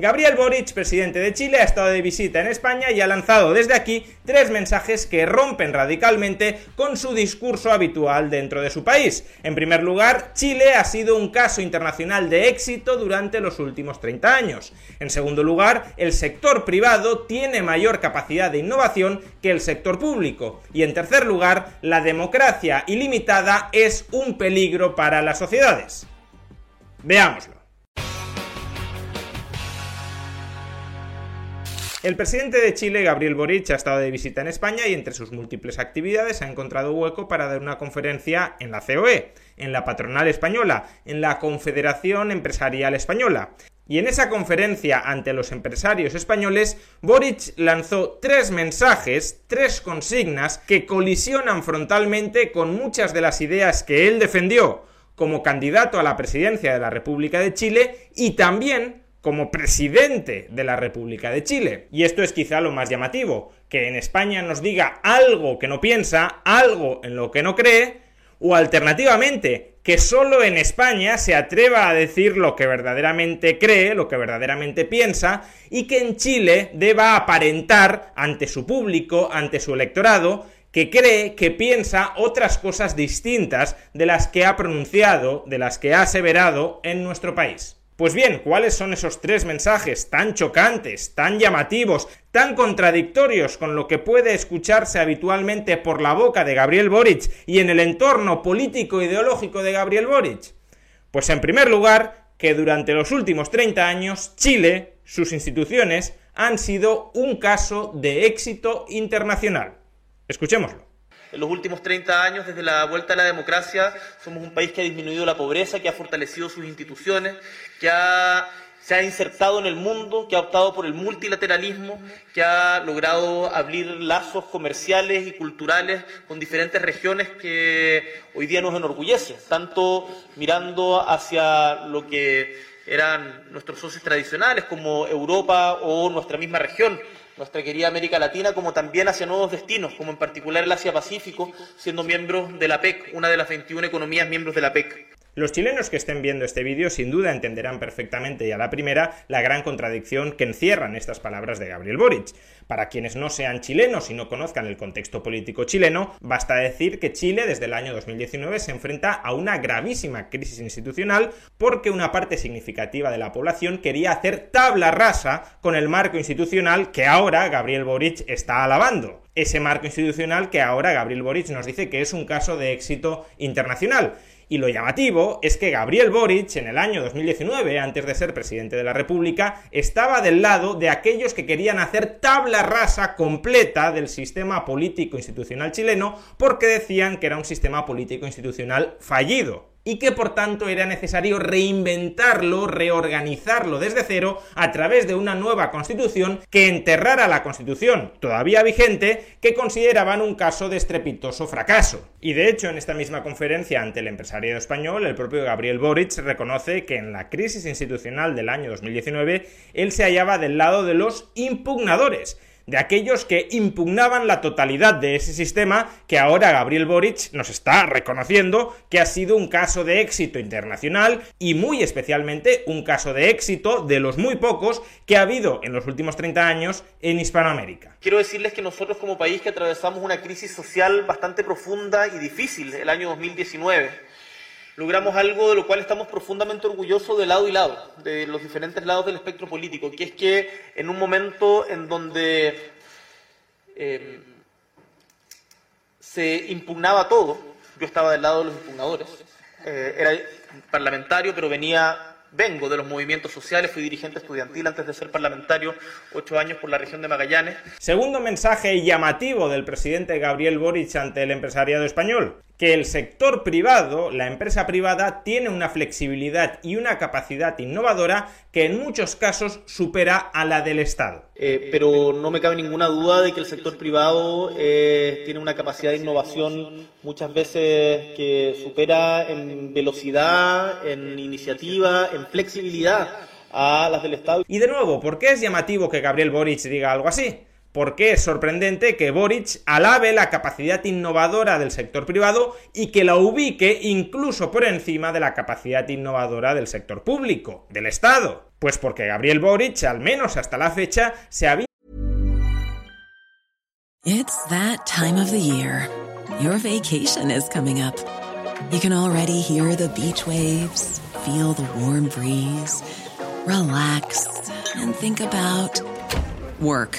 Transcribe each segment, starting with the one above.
Gabriel Boric, presidente de Chile, ha estado de visita en España y ha lanzado desde aquí tres mensajes que rompen radicalmente con su discurso habitual dentro de su país. En primer lugar, Chile ha sido un caso internacional de éxito durante los últimos 30 años. En segundo lugar, el sector privado tiene mayor capacidad de innovación que el sector público. Y en tercer lugar, la democracia ilimitada es un peligro para las sociedades. Veámoslo. El presidente de Chile, Gabriel Boric, ha estado de visita en España y entre sus múltiples actividades ha encontrado hueco para dar una conferencia en la COE, en la patronal española, en la Confederación Empresarial Española. Y en esa conferencia ante los empresarios españoles, Boric lanzó tres mensajes, tres consignas que colisionan frontalmente con muchas de las ideas que él defendió como candidato a la presidencia de la República de Chile y también como presidente de la República de Chile. Y esto es quizá lo más llamativo, que en España nos diga algo que no piensa, algo en lo que no cree, o alternativamente, que solo en España se atreva a decir lo que verdaderamente cree, lo que verdaderamente piensa, y que en Chile deba aparentar ante su público, ante su electorado, que cree, que piensa otras cosas distintas de las que ha pronunciado, de las que ha aseverado en nuestro país. Pues bien, ¿cuáles son esos tres mensajes tan chocantes, tan llamativos, tan contradictorios con lo que puede escucharse habitualmente por la boca de Gabriel Boric y en el entorno político ideológico de Gabriel Boric? Pues en primer lugar, que durante los últimos 30 años Chile, sus instituciones, han sido un caso de éxito internacional. Escuchémoslo. En los últimos 30 años, desde la vuelta a la democracia, somos un país que ha disminuido la pobreza, que ha fortalecido sus instituciones, que se ha insertado en el mundo, que ha optado por el multilateralismo, que ha logrado abrir lazos comerciales y culturales con diferentes regiones que hoy día nos enorgullece, tanto mirando hacia lo que eran nuestros socios tradicionales como Europa o nuestra misma región, nuestra querida América Latina, como también hacia nuevos destinos, como en particular el Asia-Pacífico, siendo miembros de la PEC, una de las 21 economías miembros de la PEC. Los chilenos que estén viendo este vídeo sin duda entenderán perfectamente y a la primera la gran contradicción que encierran estas palabras de Gabriel Boric. Para quienes no sean chilenos y no conozcan el contexto político chileno, basta decir que Chile desde el año 2019 se enfrenta a una gravísima crisis institucional porque una parte significativa de la población quería hacer tabla rasa con el marco institucional que ahora Gabriel Boric está alabando ese marco institucional que ahora Gabriel Boric nos dice que es un caso de éxito internacional. Y lo llamativo es que Gabriel Boric, en el año 2019, antes de ser presidente de la República, estaba del lado de aquellos que querían hacer tabla rasa completa del sistema político institucional chileno porque decían que era un sistema político institucional fallido y que por tanto era necesario reinventarlo, reorganizarlo desde cero a través de una nueva constitución que enterrara la constitución todavía vigente que consideraban un caso de estrepitoso fracaso. Y de hecho en esta misma conferencia ante el empresariado español el propio Gabriel Boric reconoce que en la crisis institucional del año 2019 él se hallaba del lado de los impugnadores de aquellos que impugnaban la totalidad de ese sistema que ahora Gabriel Boric nos está reconociendo que ha sido un caso de éxito internacional y muy especialmente un caso de éxito de los muy pocos que ha habido en los últimos 30 años en Hispanoamérica. Quiero decirles que nosotros como país que atravesamos una crisis social bastante profunda y difícil el año 2019, logramos algo de lo cual estamos profundamente orgullosos de lado y lado, de los diferentes lados del espectro político, que es que en un momento en donde eh, se impugnaba todo, yo estaba del lado de los impugnadores, eh, era parlamentario, pero venía vengo de los movimientos sociales, fui dirigente estudiantil antes de ser parlamentario, ocho años por la región de Magallanes. Segundo mensaje llamativo del presidente Gabriel Boric ante el empresariado español que el sector privado, la empresa privada, tiene una flexibilidad y una capacidad innovadora que en muchos casos supera a la del Estado. Eh, pero no me cabe ninguna duda de que el sector privado eh, tiene una capacidad de innovación muchas veces que supera en velocidad, en iniciativa, en flexibilidad a las del Estado. Y de nuevo, ¿por qué es llamativo que Gabriel Boric diga algo así? Porque es sorprendente que Boric alabe la capacidad innovadora del sector privado y que la ubique incluso por encima de la capacidad innovadora del sector público, del Estado. Pues porque Gabriel Boric, al menos hasta la fecha, se había It's that time of the year. Your vacation is coming up. You can already hear the beach waves, feel the warm breeze, relax and think about work.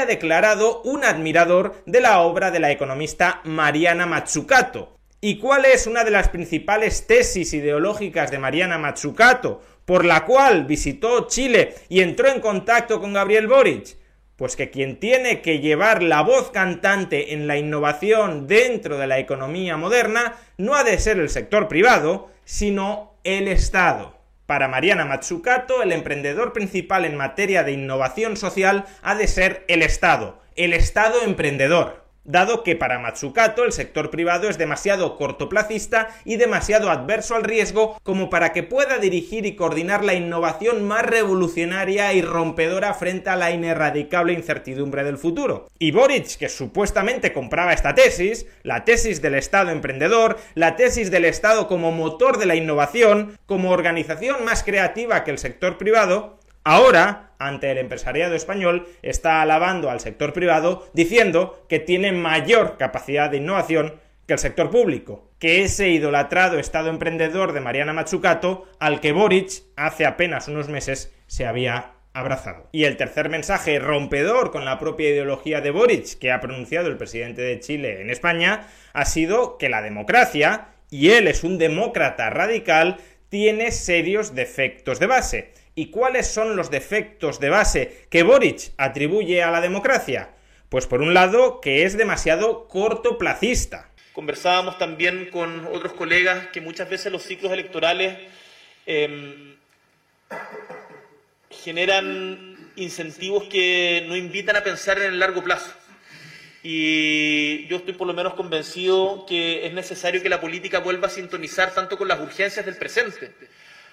Ha declarado un admirador de la obra de la economista Mariana Mazzucato. ¿Y cuál es una de las principales tesis ideológicas de Mariana Mazzucato, por la cual visitó Chile y entró en contacto con Gabriel Boric? Pues que quien tiene que llevar la voz cantante en la innovación dentro de la economía moderna no ha de ser el sector privado, sino el Estado. Para Mariana Mazzucato, el emprendedor principal en materia de innovación social ha de ser el Estado, el Estado emprendedor, dado que para Mazzucato el sector privado es demasiado cortoplacista y demasiado adverso al riesgo como para que pueda dirigir y coordinar la innovación más revolucionaria y rompedora frente a la ineradicable incertidumbre del futuro. Y Boric, que supuestamente compraba esta tesis, la tesis del Estado emprendedor, la tesis del Estado como motor de la innovación, como organización más creativa que el sector privado, Ahora, ante el empresariado español, está alabando al sector privado diciendo que tiene mayor capacidad de innovación que el sector público, que ese idolatrado Estado emprendedor de Mariana Mazzucato al que Boric hace apenas unos meses se había abrazado. Y el tercer mensaje rompedor con la propia ideología de Boric que ha pronunciado el presidente de Chile en España ha sido que la democracia, y él es un demócrata radical, tiene serios defectos de base. ¿Y cuáles son los defectos de base que Boric atribuye a la democracia? Pues por un lado, que es demasiado cortoplacista. Conversábamos también con otros colegas que muchas veces los ciclos electorales eh, generan incentivos que no invitan a pensar en el largo plazo. Y yo estoy por lo menos convencido que es necesario que la política vuelva a sintonizar tanto con las urgencias del presente,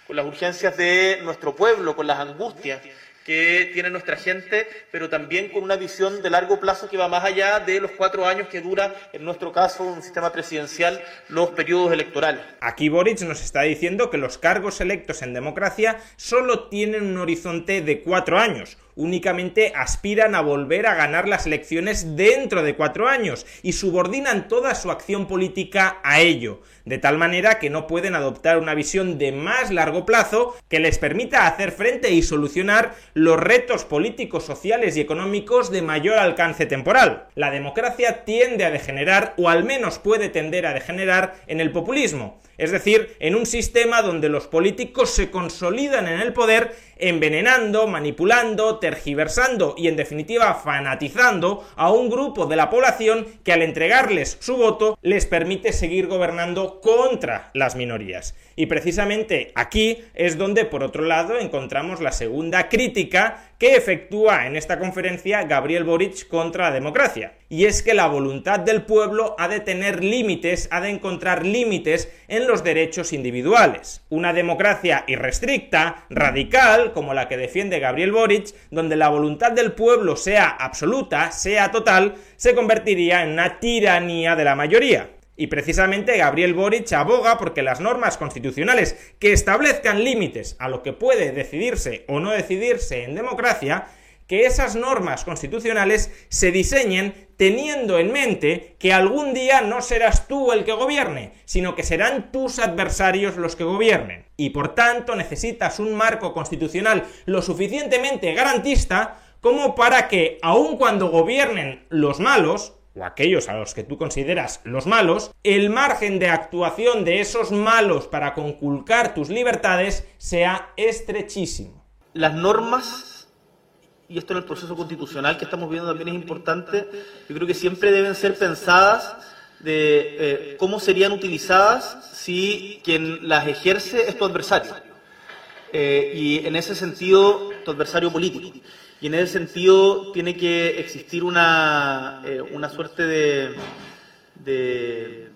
con las urgencias de nuestro pueblo, con las angustias que tiene nuestra gente, pero también con una visión de largo plazo que va más allá de los cuatro años que dura, en nuestro caso, un sistema presidencial, los periodos electorales. Aquí Boric nos está diciendo que los cargos electos en democracia solo tienen un horizonte de cuatro años, únicamente aspiran a volver a ganar las elecciones dentro de cuatro años y subordinan toda su acción política a ello, de tal manera que no pueden adoptar una visión de más largo plazo que les permita hacer frente y solucionar los retos políticos, sociales y económicos de mayor alcance temporal. La democracia tiende a degenerar, o al menos puede tender a degenerar, en el populismo, es decir, en un sistema donde los políticos se consolidan en el poder envenenando, manipulando, tergiversando y en definitiva fanatizando a un grupo de la población que al entregarles su voto les permite seguir gobernando contra las minorías. Y precisamente aquí es donde por otro lado encontramos la segunda crítica que efectúa en esta conferencia Gabriel Boric contra la democracia. Y es que la voluntad del pueblo ha de tener límites, ha de encontrar límites en los derechos individuales. Una democracia irrestricta, radical, como la que defiende Gabriel Boric, donde la voluntad del pueblo sea absoluta, sea total, se convertiría en una tiranía de la mayoría. Y precisamente Gabriel Boric aboga porque las normas constitucionales que establezcan límites a lo que puede decidirse o no decidirse en democracia, que esas normas constitucionales se diseñen teniendo en mente que algún día no serás tú el que gobierne, sino que serán tus adversarios los que gobiernen. Y por tanto necesitas un marco constitucional lo suficientemente garantista como para que, aun cuando gobiernen los malos, o aquellos a los que tú consideras los malos, el margen de actuación de esos malos para conculcar tus libertades sea estrechísimo. Las normas, y esto en el proceso constitucional que estamos viendo también es importante, yo creo que siempre deben ser pensadas de eh, cómo serían utilizadas si quien las ejerce es tu adversario. Eh, y en ese sentido, tu adversario político. Y en ese sentido tiene que existir una, eh, una suerte de, de,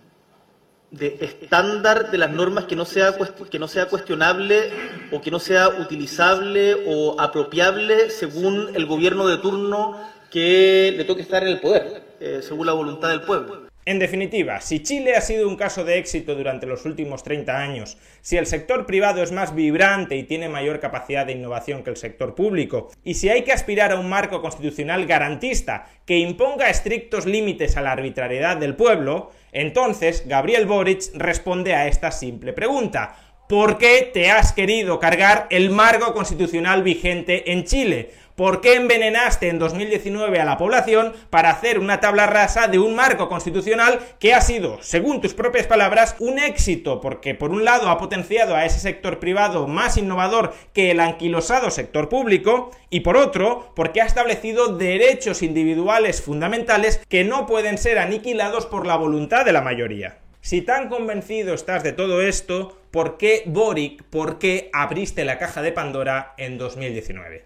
de, estándar de las normas que no, sea, que no sea cuestionable o que no sea utilizable o apropiable según el gobierno de turno que le toque estar en el poder, eh, según la voluntad del pueblo. En definitiva, si Chile ha sido un caso de éxito durante los últimos 30 años, si el sector privado es más vibrante y tiene mayor capacidad de innovación que el sector público, y si hay que aspirar a un marco constitucional garantista que imponga estrictos límites a la arbitrariedad del pueblo, entonces Gabriel Boric responde a esta simple pregunta. ¿Por qué te has querido cargar el marco constitucional vigente en Chile? ¿Por qué envenenaste en 2019 a la población para hacer una tabla rasa de un marco constitucional que ha sido, según tus propias palabras, un éxito? Porque por un lado ha potenciado a ese sector privado más innovador que el anquilosado sector público y por otro, porque ha establecido derechos individuales fundamentales que no pueden ser aniquilados por la voluntad de la mayoría. Si tan convencido estás de todo esto, ¿por qué Boric, por qué abriste la caja de Pandora en 2019?